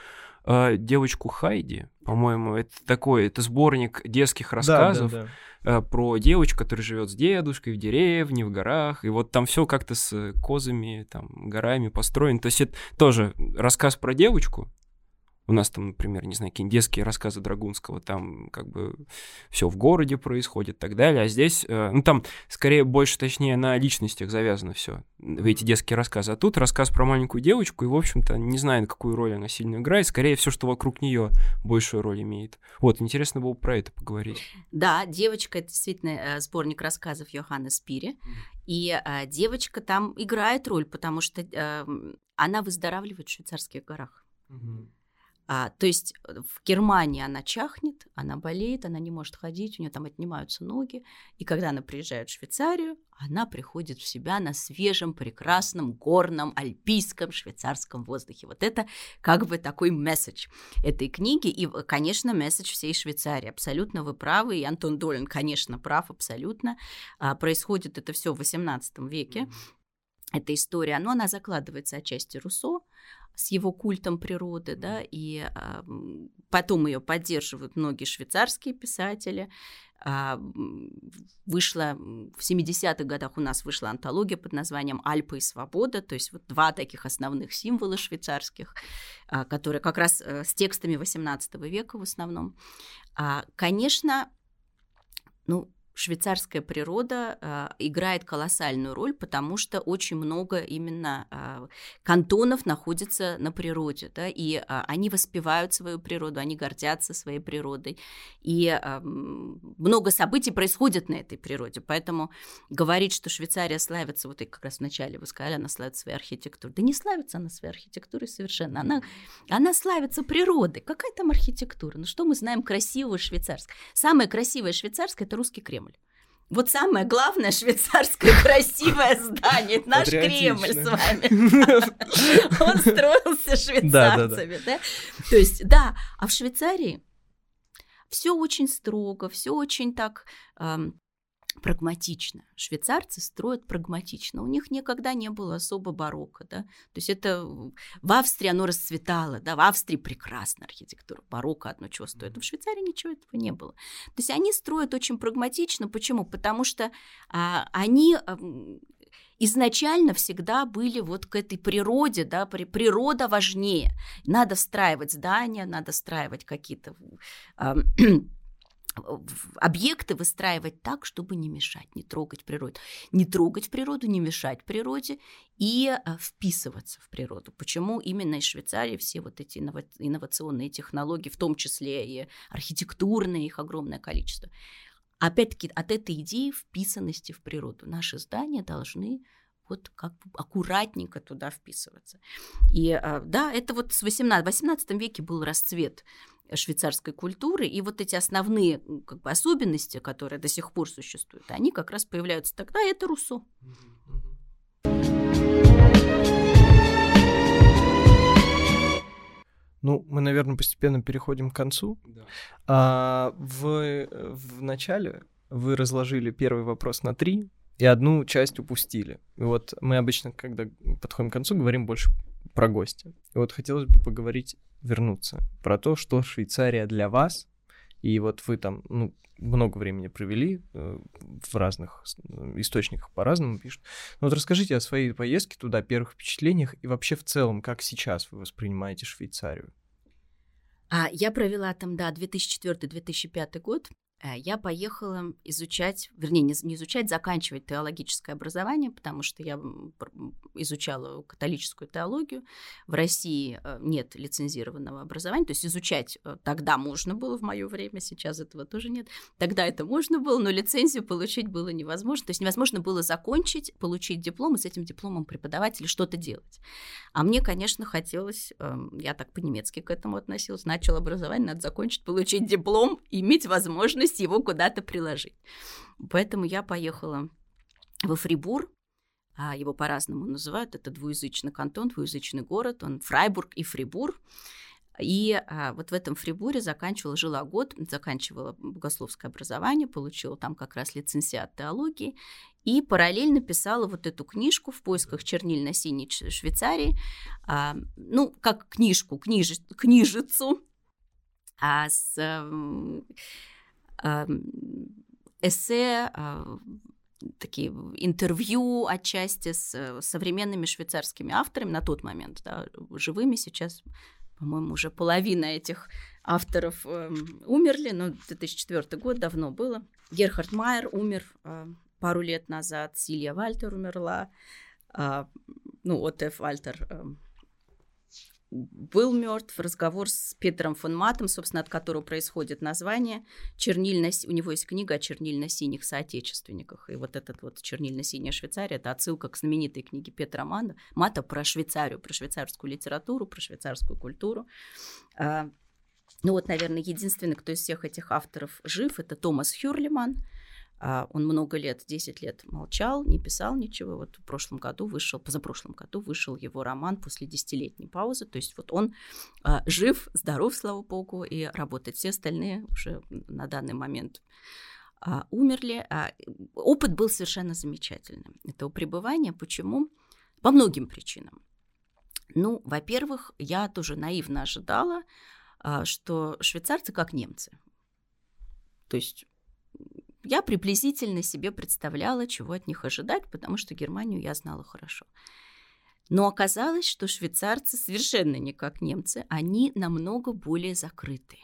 э, девочку Хайди, по-моему, это такой, это сборник детских рассказов да, да, да. про девочку, которая живет с дедушкой в деревне, в горах, и вот там все как-то с козами, там, горами построено. То есть это тоже рассказ про девочку, У нас там, например, не знаю, какие детские рассказы Драгунского, там как бы все в городе происходит и так далее. А здесь, э, ну там скорее больше, точнее, на личностях завязано все, эти детские рассказы. А тут рассказ про маленькую девочку, и, в общем-то, не знаю, какую роль она сильно играет. Скорее все, что вокруг нее большую роль имеет. Вот, интересно было про это поговорить. Да, девочка, это действительно э, сборник рассказов Йоханна Спири. И э, девочка там играет роль, потому что э, она выздоравливает в швейцарских горах. Угу. А, то есть э, в Германии она чахнет, она болеет, она не может ходить, у нее там отнимаются ноги. И когда она приезжает в Швейцарию, она приходит в себя на свежем, прекрасном, горном, альпийском швейцарском воздухе. Вот это как бы такой месседж этой книги. И, конечно, месседж всей Швейцарии. Абсолютно вы правы. И Антон Долин, конечно, прав абсолютно. А, происходит это все в XVIII веке. Mm-hmm. Эта история, но она закладывается отчасти Руссо, с его культом природы, да, и а, потом ее поддерживают многие швейцарские писатели. А, вышла в 70-х годах у нас вышла антология под названием «Альпы и свобода», то есть вот два таких основных символа швейцарских, а, которые как раз а, с текстами XVIII века в основном. А, конечно, ну, швейцарская природа э, играет колоссальную роль, потому что очень много именно э, кантонов находится на природе, да, и э, они воспевают свою природу, они гордятся своей природой, и много событий происходит на этой природе, поэтому говорить, что Швейцария славится, вот и как раз вначале вы сказали, она славится своей архитектурой, да не славится она своей архитектурой совершенно, она, она славится природой, какая там архитектура, ну что мы знаем красивого швейцарского? Самое красивое швейцарское – это русский Кремль. Вот самое главное швейцарское красивое здание, это наш Кремль с вами. Он строился швейцарцами, да? То есть, да, а в Швейцарии все очень строго, все очень так прагматично. Швейцарцы строят прагматично. У них никогда не было особо барокко, да. То есть это в Австрии оно расцветало, да, в Австрии прекрасная архитектура, барокко одно чего стоит. В Швейцарии ничего этого не было. То есть они строят очень прагматично. Почему? Потому что а, они а, изначально всегда были вот к этой природе, да, природа важнее. Надо встраивать здания, надо встраивать какие-то а, объекты выстраивать так, чтобы не мешать, не трогать природу. Не трогать природу, не мешать природе и э, вписываться в природу. Почему именно из Швейцарии все вот эти инновационные технологии, в том числе и архитектурные, их огромное количество. Опять-таки от этой идеи вписанности в природу. Наши здания должны вот как бы аккуратненько туда вписываться. И э, да, это вот с 18, 18 веке был расцвет швейцарской культуры, и вот эти основные как бы, особенности, которые до сих пор существуют, они как раз появляются тогда, и это Руссо. Ну, мы, наверное, постепенно переходим к концу. Да. А, в, в начале вы разложили первый вопрос на три, и одну часть упустили. И вот мы обычно, когда подходим к концу, говорим больше про гостя. И вот хотелось бы поговорить, вернуться про то, что Швейцария для вас, и вот вы там, ну, много времени провели э, в разных источниках по-разному пишут. Но вот расскажите о своей поездке туда, первых впечатлениях и вообще в целом, как сейчас вы воспринимаете Швейцарию? А, я провела там, да, 2004-2005 год. Э, я поехала изучать, вернее, не, изучать, заканчивать теологическое образование, потому что я изучала католическую теологию. В России э, нет лицензированного образования, то есть изучать э, тогда можно было в мое время, сейчас этого тоже нет. Тогда это можно было, но лицензию получить было невозможно. То есть невозможно было закончить, получить диплом и с этим дипломом преподавать или что-то делать. А мне, конечно, хотелось, эм, я так по-немецки к этому относилась, начал образование, надо закончить, получить диплом, иметь возможность возможность его куда-то приложить. Поэтому я поехала во Фрибур, а его по-разному называют, это двуязычный кантон, двуязычный город, он Фрайбург и Фрибур. И а, вот в этом Фрибуре заканчивала, жила год, заканчивала богословское образование, получила там как раз лицензиат теологии, и параллельно писала вот эту книжку «В поисках чернильно-синей Швейцарии», а, ну, как книжку, книж, книжицу, а с эссе, а, такие интервью отчасти с современными швейцарскими авторами на тот момент, да, живыми сейчас по-моему, уже половина этих авторов э, умерли, но 2004 год давно было. Герхард Майер умер э, пару лет назад, Силья Вальтер умерла, э, ну, Отеф Вальтер э, был мертв. Разговор с Петром фон Матом, собственно, от которого происходит название. Чернильно... У него есть книга о чернильно-синих соотечественниках. И вот этот вот чернильно-синяя Швейцария – это отсылка к знаменитой книге Петра Мана, Мата про Швейцарию, про швейцарскую литературу, про швейцарскую культуру. А, ну вот, наверное, единственный, кто из всех этих авторов жив, это Томас Хюрлиман – он много лет, 10 лет молчал, не писал ничего. Вот в прошлом году вышел, позапрошлом году вышел его роман после десятилетней паузы. То есть вот он а, жив, здоров, слава богу, и работает. Все остальные уже на данный момент а, умерли. А, опыт был совершенно замечательным. Это пребывание. Почему? По многим причинам. Ну, во-первых, я тоже наивно ожидала, а, что швейцарцы как немцы. То есть я приблизительно себе представляла, чего от них ожидать, потому что Германию я знала хорошо. Но оказалось, что швейцарцы совершенно не как немцы, они намного более закрытые.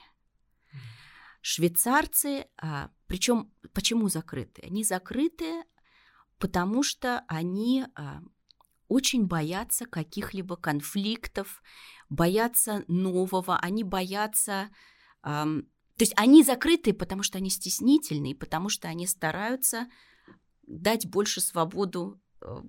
Швейцарцы, а, причем почему закрытые? Они закрытые, потому что они а, очень боятся каких-либо конфликтов, боятся нового, они боятся то есть они закрытые, потому что они стеснительные, потому что они стараются дать больше свободу э,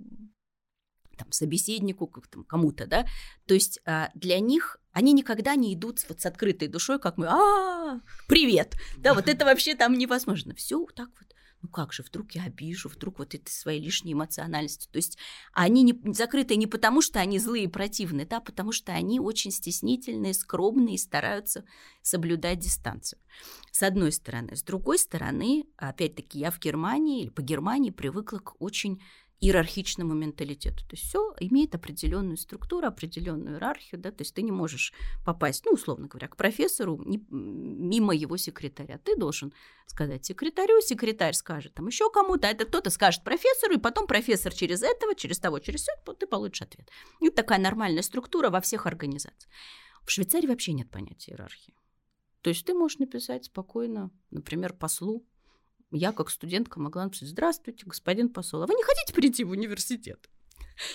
там, собеседнику, кому-то, да. То есть а, для них они никогда не идут вот с открытой душой, как мы, а, привет, да, вот это вообще там невозможно. Все так вот ну как же, вдруг я обижу, вдруг вот это своей лишней эмоциональности. То есть они не, закрыты не потому, что они злые и противные, да, потому что они очень стеснительные, скромные и стараются соблюдать дистанцию. С одной стороны. С другой стороны, опять-таки, я в Германии или по Германии привыкла к очень иерархичному менталитету. То есть все имеет определенную структуру, определенную иерархию, да, то есть ты не можешь попасть, ну, условно говоря, к профессору не, мимо его секретаря. Ты должен сказать секретарю, секретарь скажет там еще кому-то, а это кто-то скажет профессору, и потом профессор через этого, через того, через все, ты получишь ответ. Это такая нормальная структура во всех организациях. В Швейцарии вообще нет понятия иерархии. То есть ты можешь написать спокойно, например, послу, я, как студентка, могла написать, здравствуйте, господин посол, а вы не хотите прийти в университет?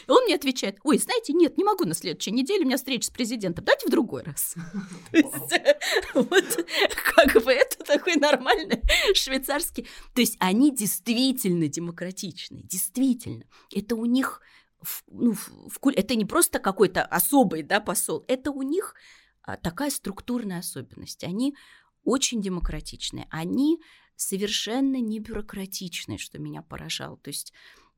И он мне отвечает, ой, знаете, нет, не могу на следующей неделе, у меня встреча с президентом, давайте в другой раз. Вот как бы это такой нормальный швейцарский. То есть они действительно демократичны, действительно. Это у них, ну, это не просто какой-то особый да, посол, это у них а, такая структурная особенность. Они очень демократичные. Они совершенно не бюрократичной, что меня поражало. То есть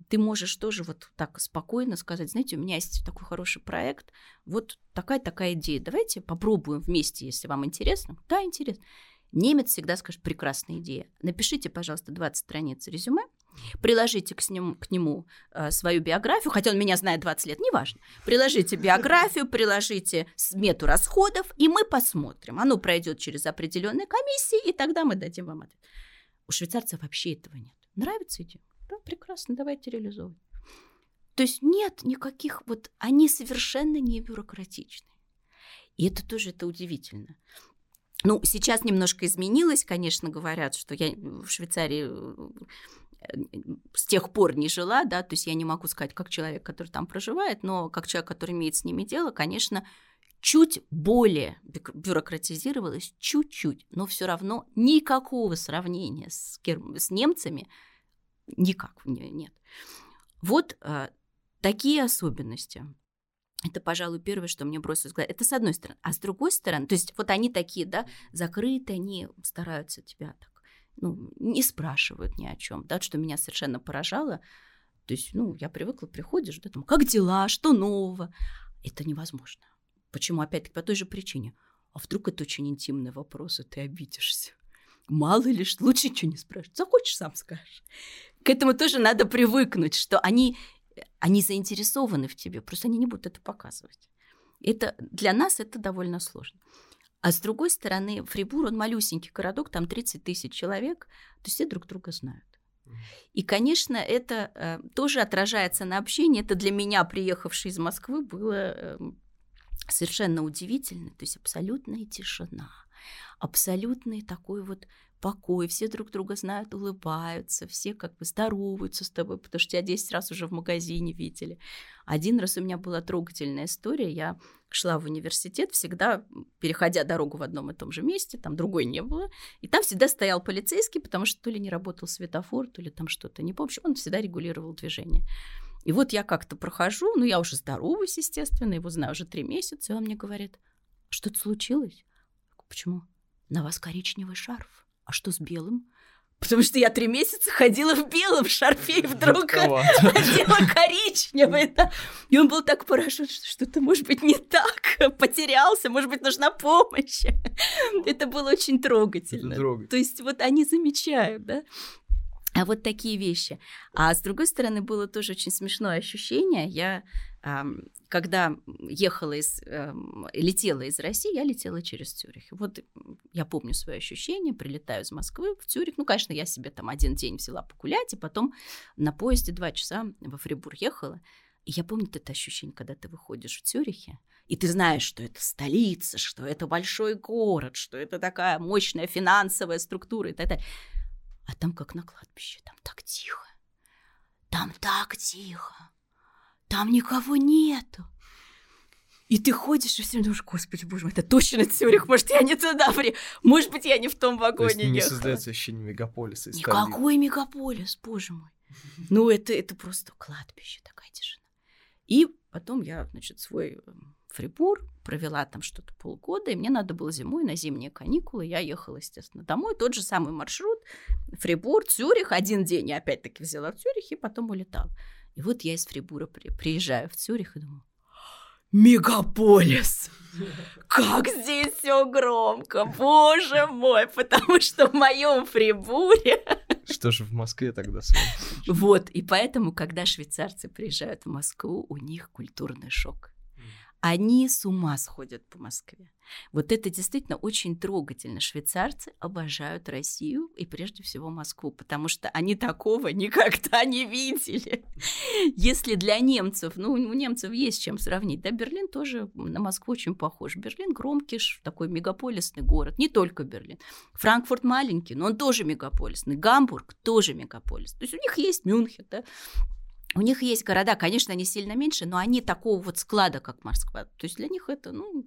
ты можешь тоже вот так спокойно сказать, знаете, у меня есть такой хороший проект, вот такая-такая идея, давайте попробуем вместе, если вам интересно. Да, интересно. Немец всегда скажет, прекрасная идея. Напишите, пожалуйста, 20 страниц резюме, приложите к нему, к нему э, свою биографию, хотя он меня знает 20 лет, неважно. Приложите биографию, приложите смету расходов, и мы посмотрим. Оно пройдет через определенные комиссии, и тогда мы дадим вам ответ. У швейцарцев вообще этого нет. Нравится идея? Да, прекрасно, давайте реализовывать. То есть нет никаких, вот они совершенно не бюрократичны. И это тоже это удивительно. Ну, сейчас немножко изменилось, конечно, говорят, что я в Швейцарии э, с тех пор не жила, да, то есть я не могу сказать, как человек, который там проживает, но как человек, который имеет с ними дело, конечно, чуть более бюрократизировалось, чуть-чуть, но все равно никакого сравнения с, с немцами никак нет. Вот э, такие особенности. Это, пожалуй, первое, что мне бросилось в глаза. Это с одной стороны. А с другой стороны, то есть вот они такие, да, закрытые, они стараются тебя так, ну, не спрашивают ни о чем, да, что меня совершенно поражало. То есть, ну, я привыкла, приходишь, да, там, как дела, что нового? Это невозможно. Почему? Опять-таки по той же причине. А вдруг это очень интимный вопрос, и ты обидишься? Мало ли лучше ничего не спрашивать. Захочешь, сам скажешь. К этому тоже надо привыкнуть, что они, они заинтересованы в тебе, просто они не будут это показывать. Это, для нас это довольно сложно. А с другой стороны, Фрибур, он малюсенький городок, там 30 тысяч человек, то все друг друга знают. И, конечно, это э, тоже отражается на общении. Это для меня, приехавшей из Москвы, было э, совершенно удивительно, то есть абсолютная тишина, абсолютный такой вот покой, все друг друга знают, улыбаются, все как бы здороваются с тобой, потому что тебя 10 раз уже в магазине видели. Один раз у меня была трогательная история, я шла в университет, всегда переходя дорогу в одном и том же месте, там другой не было, и там всегда стоял полицейский, потому что то ли не работал светофор, то ли там что-то, не помню, он всегда регулировал движение. И вот я как-то прохожу, ну я уже здороваюсь, естественно, его знаю уже три месяца, и он мне говорит, что-то случилось? Почему? На вас коричневый шарф. А что с белым? Потому что я три месяца ходила в белом шарфе и вдруг одела коричневый. Да. И он был так поражен, что что-то, может быть, не так. Потерялся, может быть, нужна помощь. Это было очень трогательно. Трогательно. То есть вот они замечают, да. А вот такие вещи. А с другой стороны, было тоже очень смешное ощущение. Я, когда ехала из, эм, летела из России, я летела через Цюрих. Вот я помню свои ощущения, прилетаю из Москвы в Цюрих. Ну, конечно, я себе там один день взяла погулять, и потом на поезде два часа во Фрибур ехала. И я помню это ощущение, когда ты выходишь в Цюрихе, и ты знаешь, что это столица, что это большой город, что это такая мощная финансовая структура и так далее. А там как на кладбище, там так тихо. Там так тихо. Там никого нету. И ты ходишь и все думаешь, господи, боже мой, это точно Цюрих, может, я не туда при... Может быть, я не в том вагоне То есть не ехала. создается ощущение мегаполиса. Никакой мегаполис, боже мой. Ну, это, это просто кладбище, такая тишина. И потом я, значит, свой эм, Фрибур, провела там что-то полгода, и мне надо было зимой на зимние каникулы. Я ехала, естественно, домой. Тот же самый маршрут. Фрибур, Цюрих. Один день я опять-таки взяла в Цюрих и потом улетала. И вот я из Фрибура при, приезжаю в Цюрих и думаю, Мегаполис! Как здесь все громко, боже мой, потому что в моем Фрибуре... Что же в Москве тогда Вот, и поэтому, когда швейцарцы приезжают в Москву, у них культурный шок они с ума сходят по Москве. Вот это действительно очень трогательно. Швейцарцы обожают Россию и прежде всего Москву, потому что они такого никогда не видели. Если для немцев, ну, у немцев есть чем сравнить, да, Берлин тоже на Москву очень похож. Берлин громкий, такой мегаполисный город, не только Берлин. Франкфурт маленький, но он тоже мегаполисный. Гамбург тоже мегаполис. То есть у них есть Мюнхен, да, у них есть города, конечно, они сильно меньше, но они такого вот склада, как Москва. То есть для них это, ну,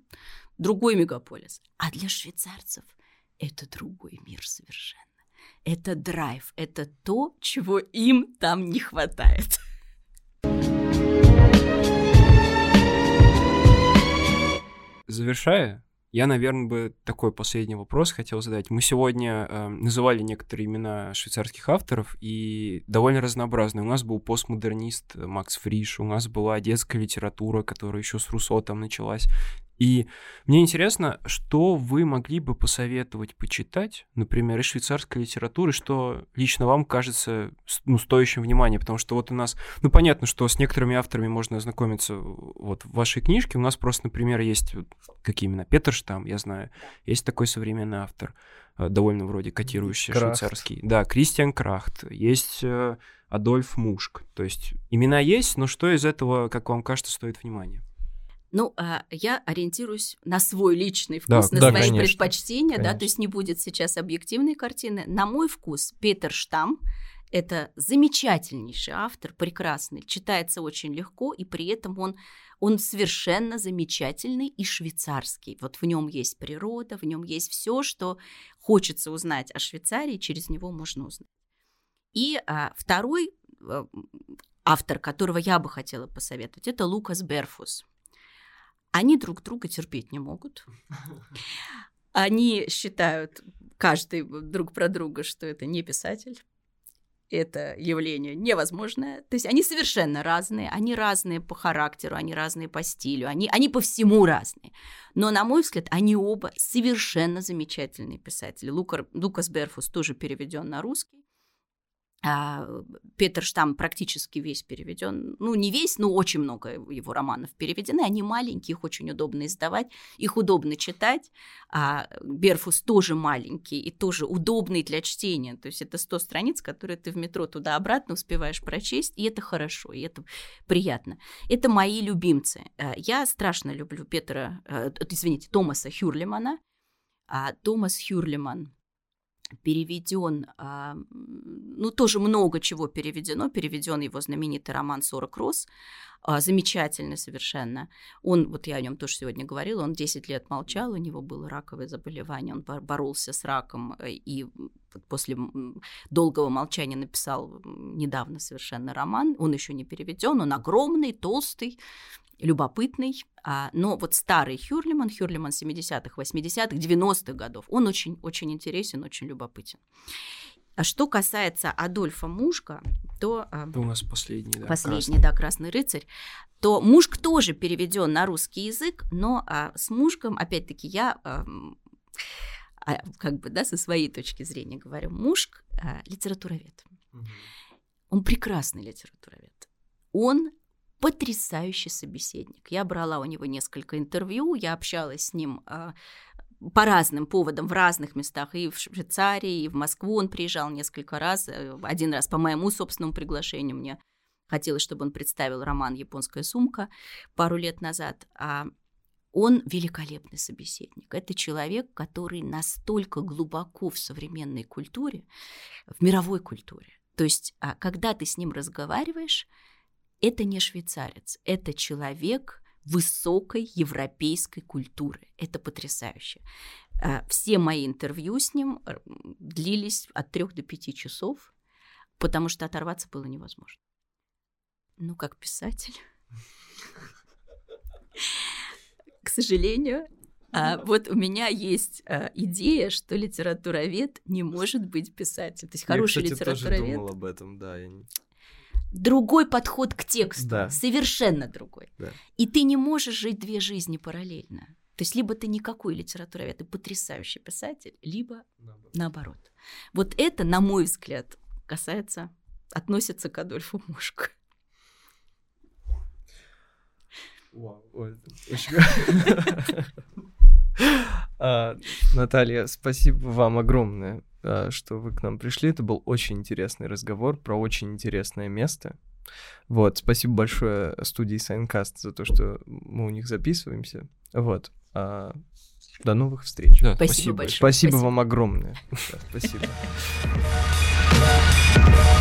другой мегаполис. А для швейцарцев это другой мир совершенно. Это драйв, это то, чего им там не хватает. Завершая, я, наверное, бы такой последний вопрос хотел задать. Мы сегодня э, называли некоторые имена швейцарских авторов, и довольно разнообразные. У нас был постмодернист Макс Фриш, у нас была детская литература, которая еще с Руссо там началась. И мне интересно, что вы могли бы посоветовать почитать, например, из швейцарской литературы, что лично вам кажется ну, стоящим внимания, потому что вот у нас, ну понятно, что с некоторыми авторами можно ознакомиться вот в вашей книжке, у нас просто, например, есть, какие именно, Петр Штам, я знаю, есть такой современный автор, э, довольно вроде котирующий Крахт. швейцарский. Да, Кристиан Крахт, есть э, Адольф Мушк, то есть имена есть, но что из этого, как вам кажется, стоит внимания? Ну, а я ориентируюсь на свой личный вкус, да, на да, свои конечно. предпочтения, конечно. да, то есть не будет сейчас объективной картины. На мой вкус Петер Штам – это замечательнейший автор, прекрасный, читается очень легко, и при этом он, он совершенно замечательный и швейцарский. Вот в нем есть природа, в нем есть все, что хочется узнать о Швейцарии, через него можно узнать. И а, второй а, автор, которого я бы хотела посоветовать, это Лукас Берфус – они друг друга терпеть не могут. Они считают каждый друг про друга, что это не писатель. Это явление невозможное. То есть они совершенно разные. Они разные по характеру, они разные по стилю, они, они по всему разные. Но, на мой взгляд, они оба совершенно замечательные писатели. Лукар, Лукас Берфус тоже переведен на русский. А, Петр Штам практически весь переведен. Ну, не весь, но очень много его романов переведены. Они маленькие, их очень удобно издавать, их удобно читать. А Берфус тоже маленький и тоже удобный для чтения. То есть это 100 страниц, которые ты в метро туда-обратно успеваешь прочесть, и это хорошо, и это приятно. Это мои любимцы. А, я страшно люблю Петра, э, извините, Томаса Хюрлимана. А Томас Хюрлиман переведен, а, ну, тоже много чего переведено. Переведен его знаменитый роман «40 роз», а, замечательный совершенно. Он, вот я о нем тоже сегодня говорила, он 10 лет молчал, у него было раковое заболевание, он боролся с раком э, и после долгого молчания написал недавно совершенно роман. Он еще не переведен, он огромный, толстый, любопытный, а, но вот старый Хюрлиман, Хюрлиман 70-х, 80-х, 90-х годов, он очень-очень интересен, очень любопытен. А что касается Адольфа Мушка, то... А, Это у нас последний, да? Последний, красный. да, «Красный рыцарь». То Мушк тоже переведен на русский язык, но а, с Мушком, опять-таки, я... А, а, как бы, да, со своей точки зрения говорю, Мушк а, литературовед. Угу. Он прекрасный литературовед. Он потрясающий собеседник. Я брала у него несколько интервью, я общалась с ним а, по разным поводам в разных местах, и в Швейцарии, и в Москву он приезжал несколько раз, э, один раз по моему собственному приглашению мне хотелось, чтобы он представил роман «Японская сумка» пару лет назад, а он великолепный собеседник. Это человек, который настолько глубоко в современной культуре, в мировой культуре. То есть, а, когда ты с ним разговариваешь, это не швейцарец, это человек высокой европейской культуры. Это потрясающе. А, все мои интервью с ним длились от трех до пяти часов, потому что оторваться было невозможно. Ну, как писатель. К сожалению, а, вот у меня есть а, идея, что литературовед не может быть писателем. То есть хороший я, кстати, литературовед. Тоже думал об этом, да. Я не другой подход к тексту, да. совершенно другой. Да. И ты не можешь жить две жизни параллельно. То есть либо ты никакой литературовед, ты потрясающий писатель, либо наоборот. наоборот. Вот это, на мой взгляд, касается, относится к Адольфу Мушку. А, Наталья, спасибо вам огромное а, что вы к нам пришли. Это был очень интересный разговор про очень интересное место. Вот, спасибо большое студии Сайнкаст за то, что мы у них записываемся. Вот. А, до новых встреч. Да, спасибо, спасибо большое. Спасибо, спасибо вам огромное. спасибо.